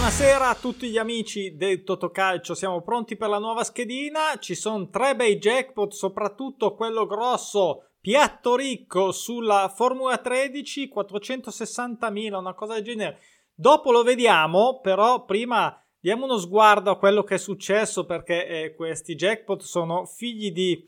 Buonasera a tutti gli amici del Totocalcio, siamo pronti per la nuova schedina, ci sono tre bei jackpot, soprattutto quello grosso, piatto ricco sulla Formula 13, 460.000, una cosa del genere. Dopo lo vediamo, però prima diamo uno sguardo a quello che è successo perché eh, questi jackpot sono figli di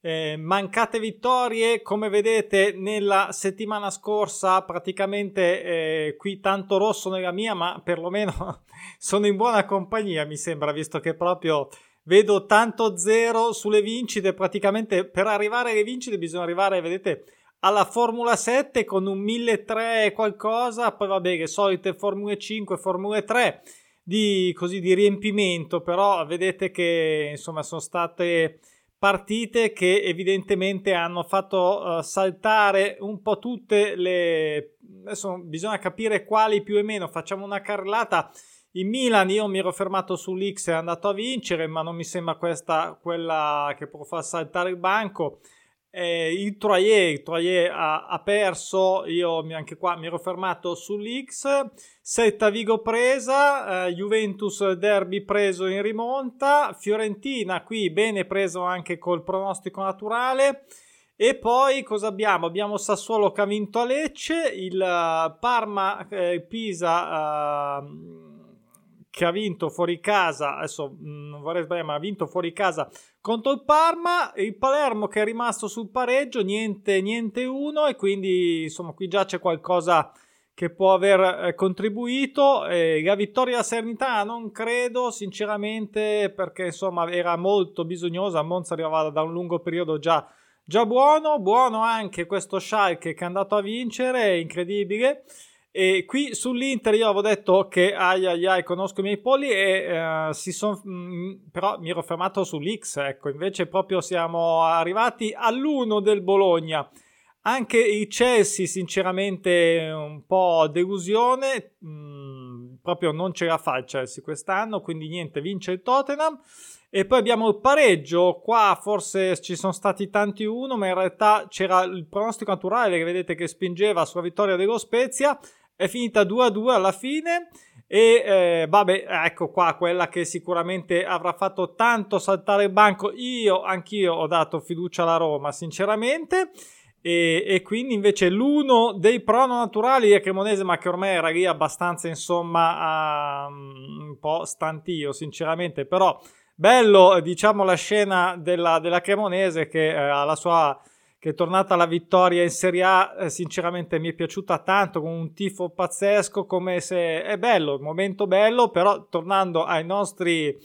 eh, mancate vittorie, come vedete nella settimana scorsa praticamente eh, qui tanto rosso nella mia, ma perlomeno sono in buona compagnia mi sembra, visto che proprio vedo tanto zero sulle vincite, praticamente per arrivare alle vincite bisogna arrivare, vedete, alla Formula 7 con un 1300 e qualcosa, poi vabbè, le solite Formule 5, Formule 3 di, così, di riempimento, però vedete che insomma sono state partite che evidentemente hanno fatto uh, saltare un po' tutte le adesso bisogna capire quali più e meno. Facciamo una carrellata. In Milan io mi ero fermato sull'X e è andato a vincere ma non mi sembra questa quella che può far saltare il banco eh, il Troyer, Troyer ha, ha, perso, io anche qua mi ero fermato sull'X, Setta Vigo presa, eh, Juventus Derby preso in rimonta, Fiorentina qui bene preso anche col pronostico naturale. E poi cosa abbiamo? Abbiamo Sassuolo che ha vinto a Lecce, il uh, Parma eh, Pisa uh, che ha vinto fuori casa, adesso mm, non vorrei sbagliare, ma ha vinto fuori casa contro il Parma, il Palermo che è rimasto sul pareggio, niente, niente uno e quindi insomma qui già c'è qualcosa che può aver eh, contribuito. Eh, la vittoria a Sernità non credo sinceramente perché insomma era molto bisognosa, Monza arrivava da un lungo periodo già, già buono, buono anche questo Schalke che è andato a vincere, incredibile. E qui sull'Inter io avevo detto che ai ai ai conosco i miei polli e uh, si son, mm, però mi ero fermato sull'X, ecco, invece proprio siamo arrivati all'1 del Bologna. Anche il Chelsea sinceramente un po' delusione, mm, proprio non ce la fa il Chelsea quest'anno, quindi niente, vince il Tottenham. E poi abbiamo il pareggio, qua forse ci sono stati tanti uno, ma in realtà c'era il pronostico naturale che vedete che spingeva sulla vittoria dello Spezia, è finita 2-2 alla fine e eh, vabbè, ecco qua quella che sicuramente avrà fatto tanto saltare il banco. Io, anch'io ho dato fiducia alla Roma, sinceramente. E, e, quindi invece l'uno dei prono naturali è Cremonese, ma che ormai era lì abbastanza, insomma, uh, un po' stantio, sinceramente. Però bello, diciamo, la scena della, della Cremonese che uh, ha la sua che è tornata alla vittoria in Serie A, eh, sinceramente mi è piaciuta tanto, con un tifo pazzesco, come se è bello, il momento bello, però tornando ai nostri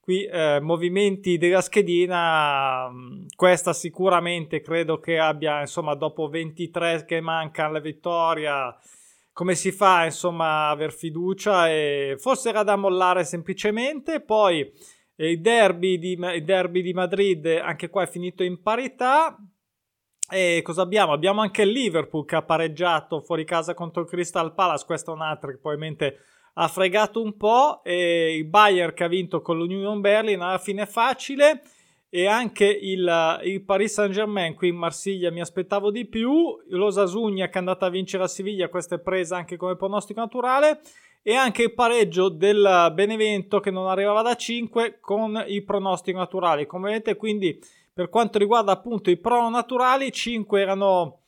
qui eh, movimenti della schedina, mm, questa sicuramente credo che abbia, insomma, dopo 23 che manca la vittoria, come si fa, insomma, a aver fiducia e forse era da mollare semplicemente, poi eh, il derby di, il derby di Madrid, anche qua è finito in parità, e cosa abbiamo? Abbiamo anche il Liverpool che ha pareggiato fuori casa contro il Crystal Palace. Questa è un'altra che probabilmente ha fregato un po'. E il Bayern che ha vinto con l'Union Berlin alla fine facile. E anche il, il Paris Saint Germain qui in Marsiglia mi aspettavo di più. Lo Sasugna che è andata a vincere a Siviglia, questa è presa anche come pronostico naturale. E anche il pareggio del Benevento che non arrivava da 5 con i pronostici naturali. Come vedete, quindi per quanto riguarda appunto i pro naturali, 5 erano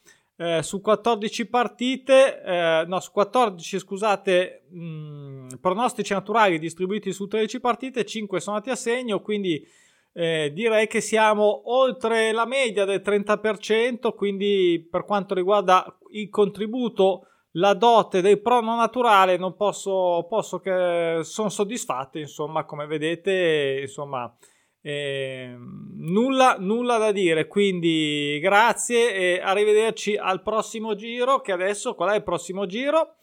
eh, su 14 partite, eh, no, su 14 scusate, mh, mm, pronostici naturali distribuiti su 13 partite, 5 sono andati a segno, quindi eh, direi che siamo oltre la media del 30%, quindi per quanto riguarda il contributo la dote del prono naturale non posso, posso che sono soddisfatto insomma come vedete insomma eh, nulla, nulla da dire, quindi grazie e arrivederci al prossimo giro. Che adesso qual è il prossimo giro?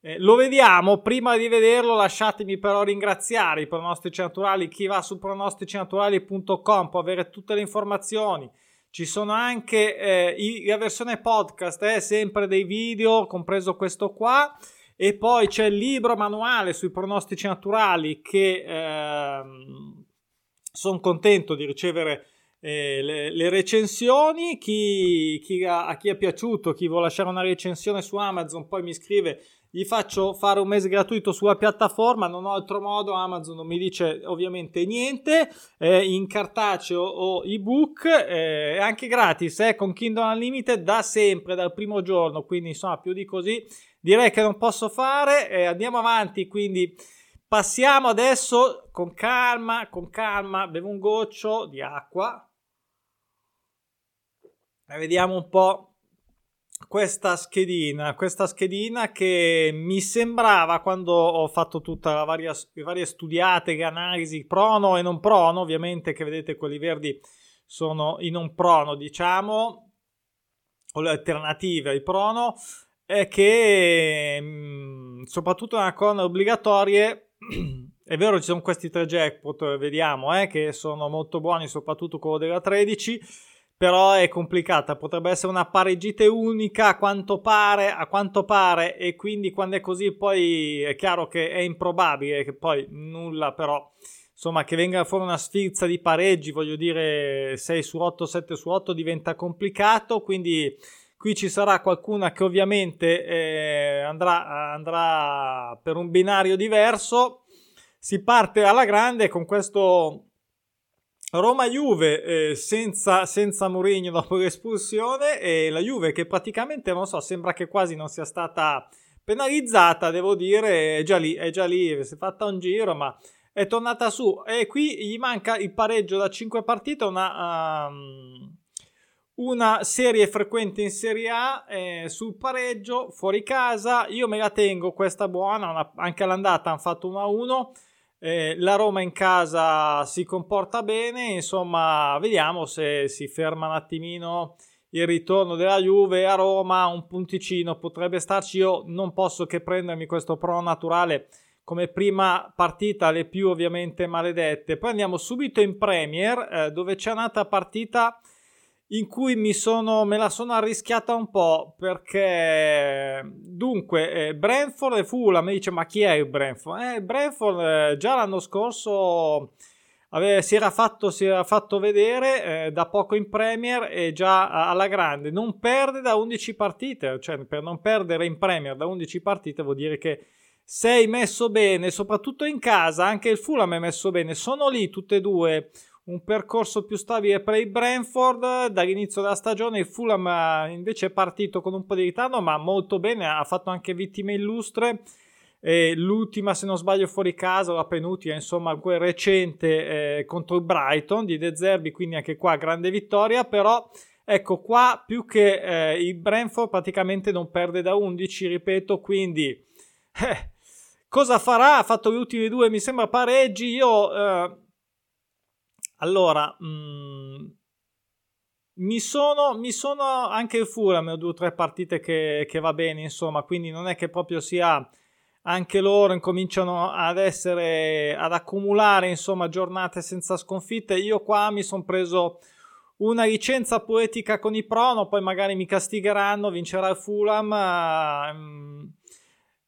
Eh, lo vediamo. Prima di vederlo, lasciatemi però ringraziare i pronostici naturali. Chi va su pronosticinaturali.com può avere tutte le informazioni. Ci sono anche eh, i, la versione podcast, eh, sempre dei video, compreso questo qua. E poi c'è il libro manuale sui pronostici naturali che ehm, sono contento di ricevere eh, le, le, recensioni. Chi, chi ha, a chi è piaciuto, chi vuole lasciare una recensione su Amazon, poi mi scrive gli faccio fare un mese gratuito sulla piattaforma, non ho altro modo, Amazon non mi dice ovviamente niente, eh, in cartaceo o ebook, eh, anche gratis, eh, con Kindle Unlimited da sempre, dal primo giorno, quindi insomma più di così direi che non posso fare, eh, andiamo avanti, quindi passiamo adesso con calma, con calma, bevo un goccio di acqua. E vediamo un po' questa schedina, questa schedina che mi sembrava quando ho fatto varia, le varie studiate, le analisi prono e non prono, ovviamente che vedete quelli verdi sono i non prono, diciamo, o le alternative ai prono, è che mm, soprattutto nella colonna obbligatorie è vero ci sono questi tre jackpot, vediamo, eh, che sono molto buoni, soprattutto quello della 13 però è complicata, potrebbe essere una pareggite unica a quanto pare, a quanto pare e quindi quando è così poi è chiaro che è improbabile che poi nulla però insomma che venga fuori una sfilza di pareggi, voglio dire 6 su 8, 7 su 8 diventa complicato, quindi qui ci sarà qualcuna che ovviamente eh, andrà, andrà per un binario diverso, si parte alla grande con questo Roma-Juve eh, senza, senza Mourinho dopo l'espulsione e la Juve che praticamente, non so, sembra che quasi non sia stata penalizzata, devo dire, è già lì, è già lì, si è fatta un giro, ma è tornata su. E qui gli manca il pareggio da 5 partite, una, um, una serie frequente in Serie A eh, sul pareggio, fuori casa, io me la tengo questa buona, una, anche all'andata hanno fatto 1-1 eh, la Roma in casa si comporta bene, insomma, vediamo se si ferma un attimino il ritorno della Juve a Roma, un punticino potrebbe starci. Io non posso che prendermi questo pro naturale come prima partita, le più ovviamente maledette. Poi andiamo subito in Premier, eh, dove c'è un'altra partita in cui mi sono, me la sono arrischiata un po' perché dunque eh, Brentford e Fulham mi dice ma chi è il Brentford? Eh, Brentford eh, già l'anno scorso aveva, si, era fatto, si, era fatto, vedere eh, da poco in Premier e già alla grande non perde da 11 partite cioè per non perdere in Premier da 11 partite vuol dire che sei messo bene soprattutto in casa anche il Fulham è messo bene sono lì tutte e due un percorso più stabile per il Brentford dall'inizio della stagione il Fulham eh, invece è partito con un po' di ritardo ma molto bene ha fatto anche vittime illustre. E l'ultima se non sbaglio fuori casa la penultima insomma quel recente eh, contro il Brighton di De Zerbi quindi anche qua grande vittoria però ecco qua più che eh, il Brentford praticamente non perde da 11 ripeto quindi eh, cosa farà? Ha fatto gli ultimi due mi sembra pareggi io eh, allora, mh, mm, mi, sono, mi sono anche il Fulham, ho due o tre partite che, che va bene, insomma, quindi non è che proprio sia anche loro incominciano ad essere ad accumulare insomma giornate senza sconfitte. Io qua mi sono preso una licenza poetica con i prono poi magari mi castigheranno vincerà il Fulham uh,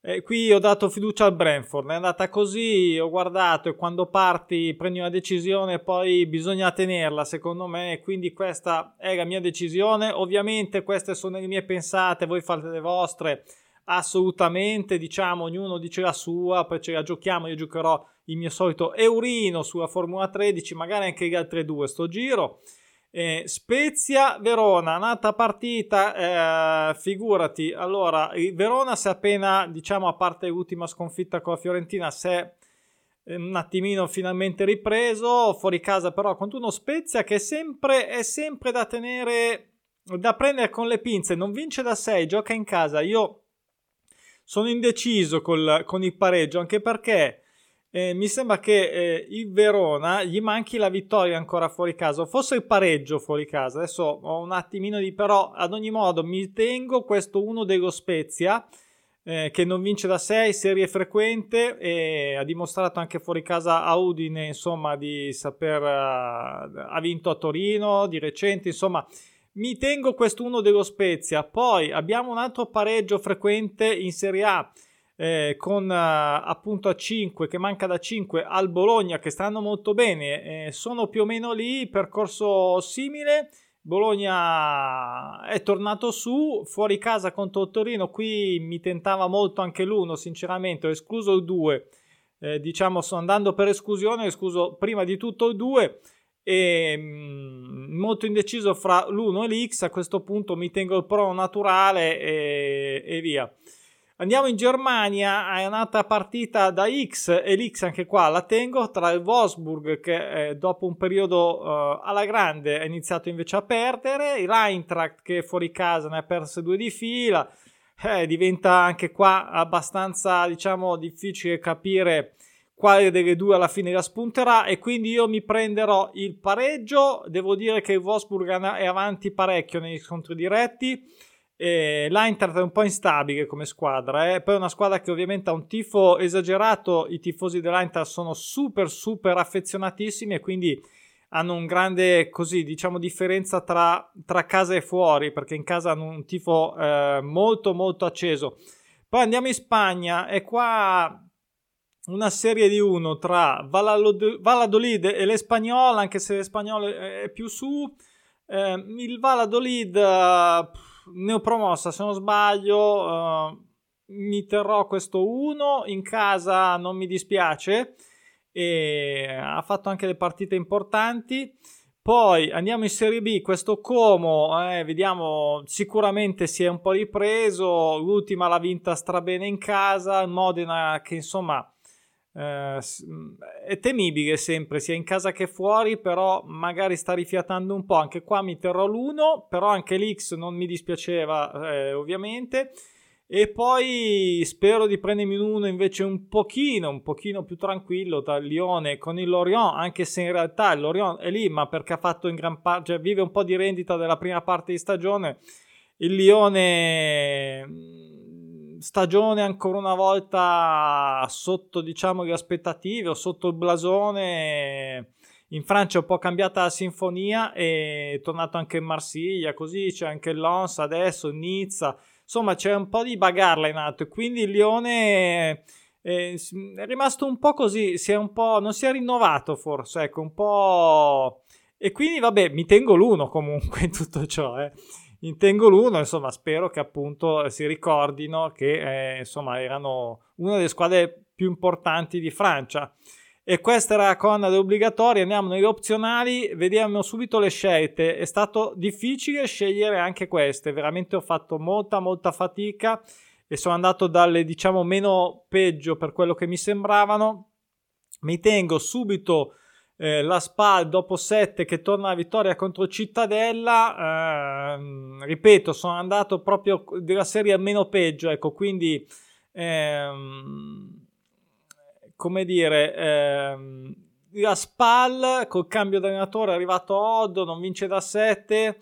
eh, qui ho dato fiducia al Brentford, è andata così, ho guardato e quando parti prendi una decisione poi bisogna tenerla secondo me, quindi questa è la mia decisione, ovviamente queste sono le mie pensate, voi fate le vostre, assolutamente, diciamo ognuno dice la sua, poi ce la giochiamo, io giocherò il mio solito Eurino sulla Formula 13, magari anche gli altri due sto giro. Eh, Spezia Verona, nata partita, eh, figurati. Allora, Verona si è appena, diciamo, a parte l'ultima sconfitta con la Fiorentina, si è eh, un attimino finalmente ripreso. Fuori casa, però, contro uno Spezia che sempre, è sempre da tenere, da prendere con le pinze. Non vince da 6, gioca in casa. Io sono indeciso col, con il pareggio, anche perché eh, mi sembra che eh, il Verona gli manchi la vittoria ancora fuori casa, forse il pareggio fuori casa. Adesso ho un attimino di però, ad ogni modo, mi tengo questo uno dello Spezia. Eh, che non vince da 6, serie frequente e ha dimostrato anche fuori casa a Udine insomma di saper uh, ha vinto a Torino di recente insomma mi tengo questo uno dello Spezia poi abbiamo un altro pareggio frequente in Serie A eh, con uh, appunto a 5 che manca da 5 al Bologna che stanno molto bene eh, sono più o meno lì percorso simile Bologna è tornato su, fuori casa contro Torino, qui mi tentava molto anche l'uno, sinceramente, ho escluso il 2, eh, diciamo sto andando per esclusione, ho escluso prima di tutto il 2 e mm, molto indeciso fra l'1 e l'X, a questo punto mi tengo il pro naturale e, e via. Andiamo in Germania, è un'altra partita da X e l'X anche qua la tengo tra il Wolfsburg che eh, dopo un periodo uh, alla grande ha iniziato invece a perdere, l'Eintracht che fuori casa ne ha perse due di fila, eh, diventa anche qua abbastanza diciamo difficile capire quale delle due alla fine la spunterà e quindi io mi prenderò il pareggio, devo dire che il Wolfsburg è avanti parecchio negli scontri diretti e L'Eintracht è un po' instabile come squadra, eh? poi è una squadra che ovviamente ha un tifo esagerato, i tifosi dell'Eintracht sono super super affezionatissimi e quindi hanno un grande così diciamo differenza tra, tra casa e fuori perché in casa hanno un tifo eh, molto molto acceso. Poi andiamo in Spagna e qua una serie di uno tra Valladolid e l'Espagnol, anche se l'Espagnol è più su. Eh, il Valladolid... Uh, ne ho promossa se non sbaglio uh, mi terrò questo 1 in casa non mi dispiace e ha fatto anche le partite importanti. Poi andiamo in Serie B questo Como eh, vediamo sicuramente si è un po' ripreso l'ultima l'ha vinta strabene in casa Modena che insomma eh, è temibile sempre sia in casa che fuori però magari sta rifiatando un po' anche qua mi terrò l'1 però anche l'X non mi dispiaceva eh, ovviamente. E poi spero di prendermi un 1 invece un pochino un pochino più tranquillo tra il Lione con il Lorient anche se in realtà il Lorient è lì ma perché ha fatto in gran parte cioè vive un po' di rendita della prima parte di stagione. Il Lione stagione ancora una volta sotto diciamo le aspettative o sotto il blasone in Francia è un po' cambiata la sinfonia e è tornato anche in Marsiglia così c'è anche Lons adesso Nizza insomma c'è un po' di bagarla in atto e quindi il Lione è, rimasto un po' così si un po' non si è rinnovato forse ecco un po' e quindi vabbè mi tengo l'uno comunque in tutto ciò eh Intengo l'uno, insomma, spero che appunto si ricordino che eh, insomma erano una delle squadre più importanti di Francia. E questa era la colonna obbligatoria. Andiamo negli opzionali, vediamo subito le scelte. È stato difficile scegliere anche queste, veramente ho fatto molta, molta fatica e sono andato dalle diciamo meno peggio per quello che mi sembravano. Mi tengo subito eh, la SPAL dopo 7 che torna alla vittoria contro Cittadella. Eh, ripeto, sono andato proprio della serie meno peggio, ecco, quindi ehm, come dire, ehm, la SPAL col cambio d'allenatore è arrivato a Oddo, non vince da 7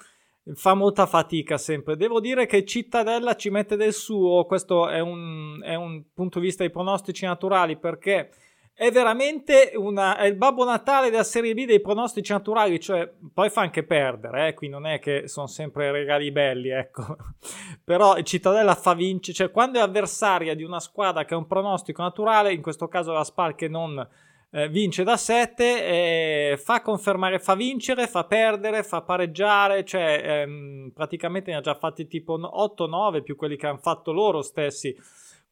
fa molta fatica sempre. Devo dire che Cittadella ci mette del suo, questo è un, è un punto di vista dei pronostici naturali perché è veramente una, è il Babbo Natale della Serie B dei pronostici naturali, cioè poi fa anche perdere, eh? qui non è che sono sempre regali belli, ecco. Però Cittadella fa vincere, cioè quando è avversaria di una squadra che ha un pronostico naturale, in questo caso la Spal che non eh, vince da 7, eh, fa confermare, fa vincere, fa perdere, fa pareggiare, cioè ehm, praticamente ne ha già fatti tipo 8-9 più quelli che hanno fatto loro stessi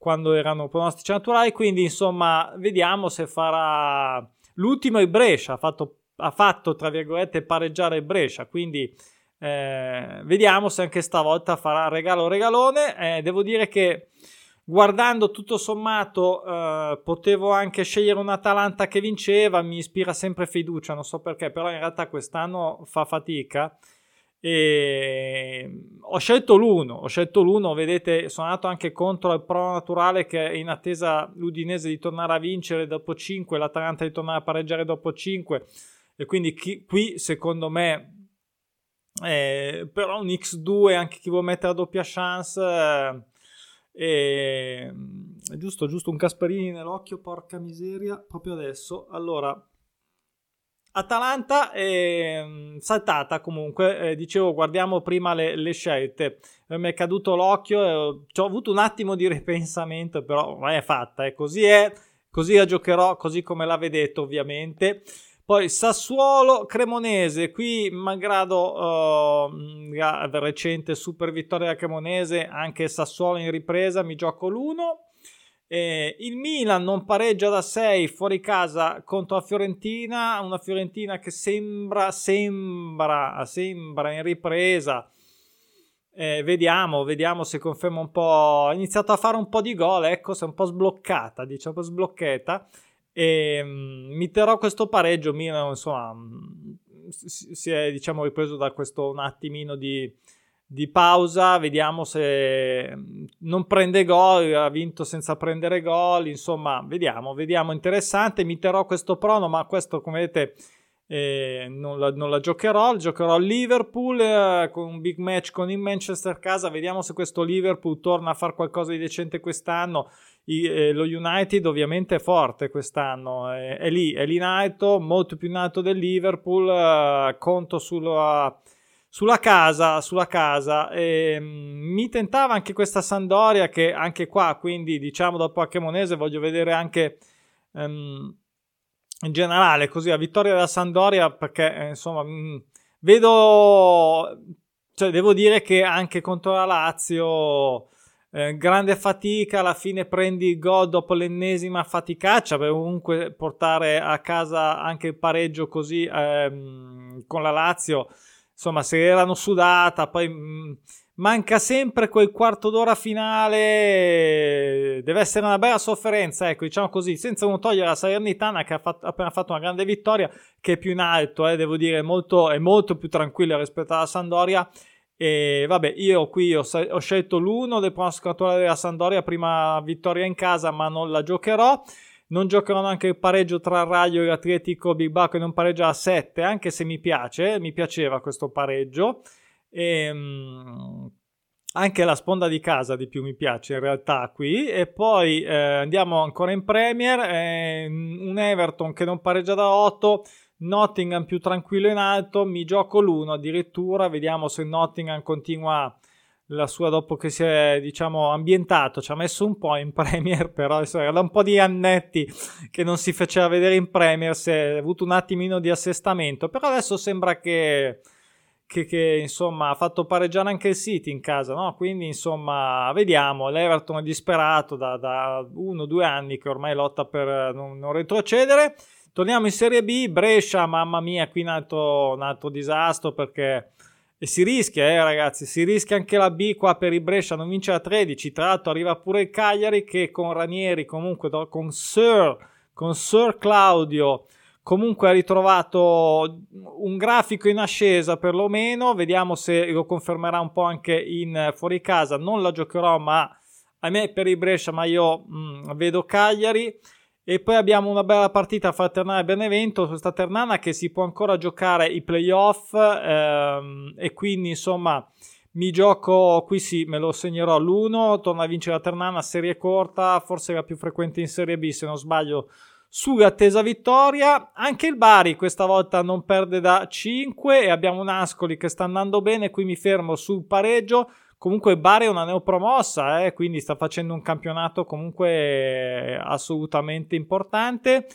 quando erano pronostici naturali. Quindi, insomma, vediamo se farà l'ultimo il Brescia. Ha fatto, ha fatto tra virgolette, pareggiare Brescia. Quindi, eh, vediamo se anche stavolta farà regalo regalone. Eh, devo dire che guardando tutto sommato eh, potevo anche scegliere un Atalanta che vinceva. Mi ispira sempre fiducia, non so perché, però in realtà quest'anno fa fatica. E ho scelto l'uno, ho scelto l'uno, vedete, sono andato anche contro il Pro Naturale che è in attesa l'Udinese di tornare a vincere dopo 5, l'Atalanta di tornare a pareggiare dopo 5 e quindi chi, qui secondo me eh, però un X2 anche chi vuole mettere la doppia chance eh, è giusto, giusto un Casperini nell'occhio, porca miseria, proprio adesso. Allora, Atalanta è mm, saltata comunque, eh, dicevo guardiamo prima le, le scelte, eh, mi è caduto l'occhio, eh, ho avuto un attimo di ripensamento però è fatta, eh, così è, così la giocherò così come la vedete ovviamente. Poi Sassuolo, Cremonese, qui malgrado uh, la recente super vittoria Cremonese, anche Sassuolo in ripresa, mi gioco l'1. Eh, il Milan non pareggia da 6 fuori casa contro la Fiorentina, una Fiorentina che sembra, sembra, sembra in ripresa. Eh, vediamo, vediamo se conferma un po'. Ha iniziato a fare un po' di gol, ecco, si è un po' sbloccata, diciamo, sblocchetta. E um, mi terrò questo pareggio. Milan, insomma, si, si è diciamo ripreso da questo un attimino di, di pausa. Vediamo se non prende gol. Ha vinto senza prendere gol. Insomma, vediamo, vediamo. Interessante. Mi terrò questo prono, ma questo, come vedete. Eh, non, la, non, la, giocherò. Giocherò Liverpool eh, con un big match con il Manchester casa. Vediamo se questo Liverpool torna a fare qualcosa di decente quest'anno. I, eh, lo United ovviamente è forte quest'anno, è, è, lì, è lì in alto, molto più in alto del Liverpool, eh, conto sulla, sulla, casa, sulla casa. E, mh, mi tentava anche questa Sandoria che anche qua, quindi diciamo dopo a Cremonese voglio vedere anche... Um, in generale così la vittoria della Sandoria perché eh, insomma mh, vedo cioè devo dire che anche contro la Lazio eh, grande fatica, alla fine prendi il gol dopo l'ennesima faticaccia per comunque portare a casa anche il pareggio così ehm, con la Lazio. Insomma, se erano sudata, poi mh, mm, manca sempre quel quarto d'ora finale. Deve essere una bella sofferenza, ecco, diciamo così, senza non togliere la Salernitana che ha fatto, appena fatto una grande vittoria, che è più in alto, eh, devo dire, molto, è molto più tranquilla rispetto alla Sandoria e vabbè, io qui ho, ho scelto l'uno del pronosticatore della Sandoria, prima vittoria in casa, ma non la giocherò. Non giocherò neanche il pareggio tra Raio e Atletico Bilbao che non pareggia a 7, anche se mi piace, mi piaceva questo pareggio. E, um, anche la sponda di casa di più mi piace in realtà qui. E poi eh, andiamo ancora in Premier, eh, un Everton che non pareggia da 8 Nottingham più tranquillo in alto, mi gioco l'1 addirittura, vediamo se Nottingham continua la sua dopo che si è diciamo ambientato, ci ha messo un po' in Premier, però era da un po' di annetti che non si faceva vedere in Premier, si è avuto un attimino di assestamento, però adesso sembra che, che, che insomma ha fatto pareggiare anche il City in casa, no? quindi insomma vediamo, l'Everton è disperato da, da uno o due anni che ormai lotta per non, non retrocedere. Torniamo in Serie B, Brescia, mamma mia, qui un altro, un altro disastro perché e si rischia, eh, ragazzi, si rischia anche la B qua per il Brescia, non vince a 13. Tra l'altro arriva pure il Cagliari che con Ranieri, comunque con Sir, con Sir Claudio, comunque ha ritrovato un grafico in ascesa perlomeno. Vediamo se lo confermerà un po' anche in fuori casa. Non la giocherò, ma a me per il Brescia, ma io mh, mm, vedo Cagliari. E poi abbiamo una bella partita fra Ternana e Benevento, questa Ternana che si può ancora giocare i playoff ehm, e quindi insomma mi gioco, qui sì, me lo segnerò l'1, torna a vincere la Ternana, serie corta, forse la più frequente in Serie B se non sbaglio, sull'attesa vittoria. Anche il Bari questa volta non perde da 5 e abbiamo un Ascoli che sta andando bene, qui mi fermo sul pareggio. Comunque Bari è una neopromossa, eh, quindi sta facendo un campionato comunque assolutamente importante.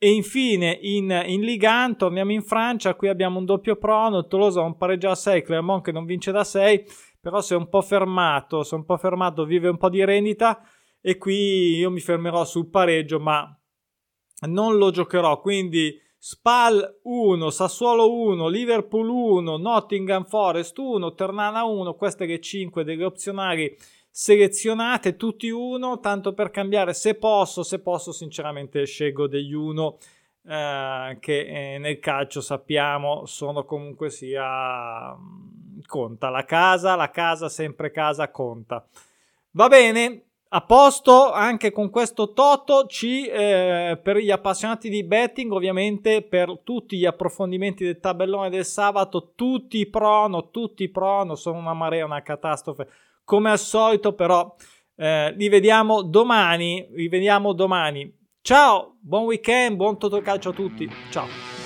E infine in, in Ligue 1 torniamo in Francia, qui abbiamo un doppio prono, Tolosa un pareggio a 6, Clermont che non vince da 6, però si è un po' fermato, si è un po' fermato, vive un po' di rendita e qui io mi fermerò sul pareggio, ma non lo giocherò, quindi Spal 1, Sassuolo 1, Liverpool 1, Nottingham Forest 1, Ternana 1, queste che 5 delle opzionali selezionate, tutti 1, tanto per cambiare se posso, se posso sinceramente scelgo degli 1 eh, che eh, nel calcio sappiamo sono comunque sia mm, conta la casa, la casa sempre casa conta. Va bene, a posto anche con questo Toto C eh, per gli appassionati di betting ovviamente per tutti gli approfondimenti del tabellone del sabato tutti i prono tutti prono sono una marea una catastrofe. Come al solito però eh, li vediamo domani li vediamo domani. Ciao buon weekend buon Totocalcio a tutti. Ciao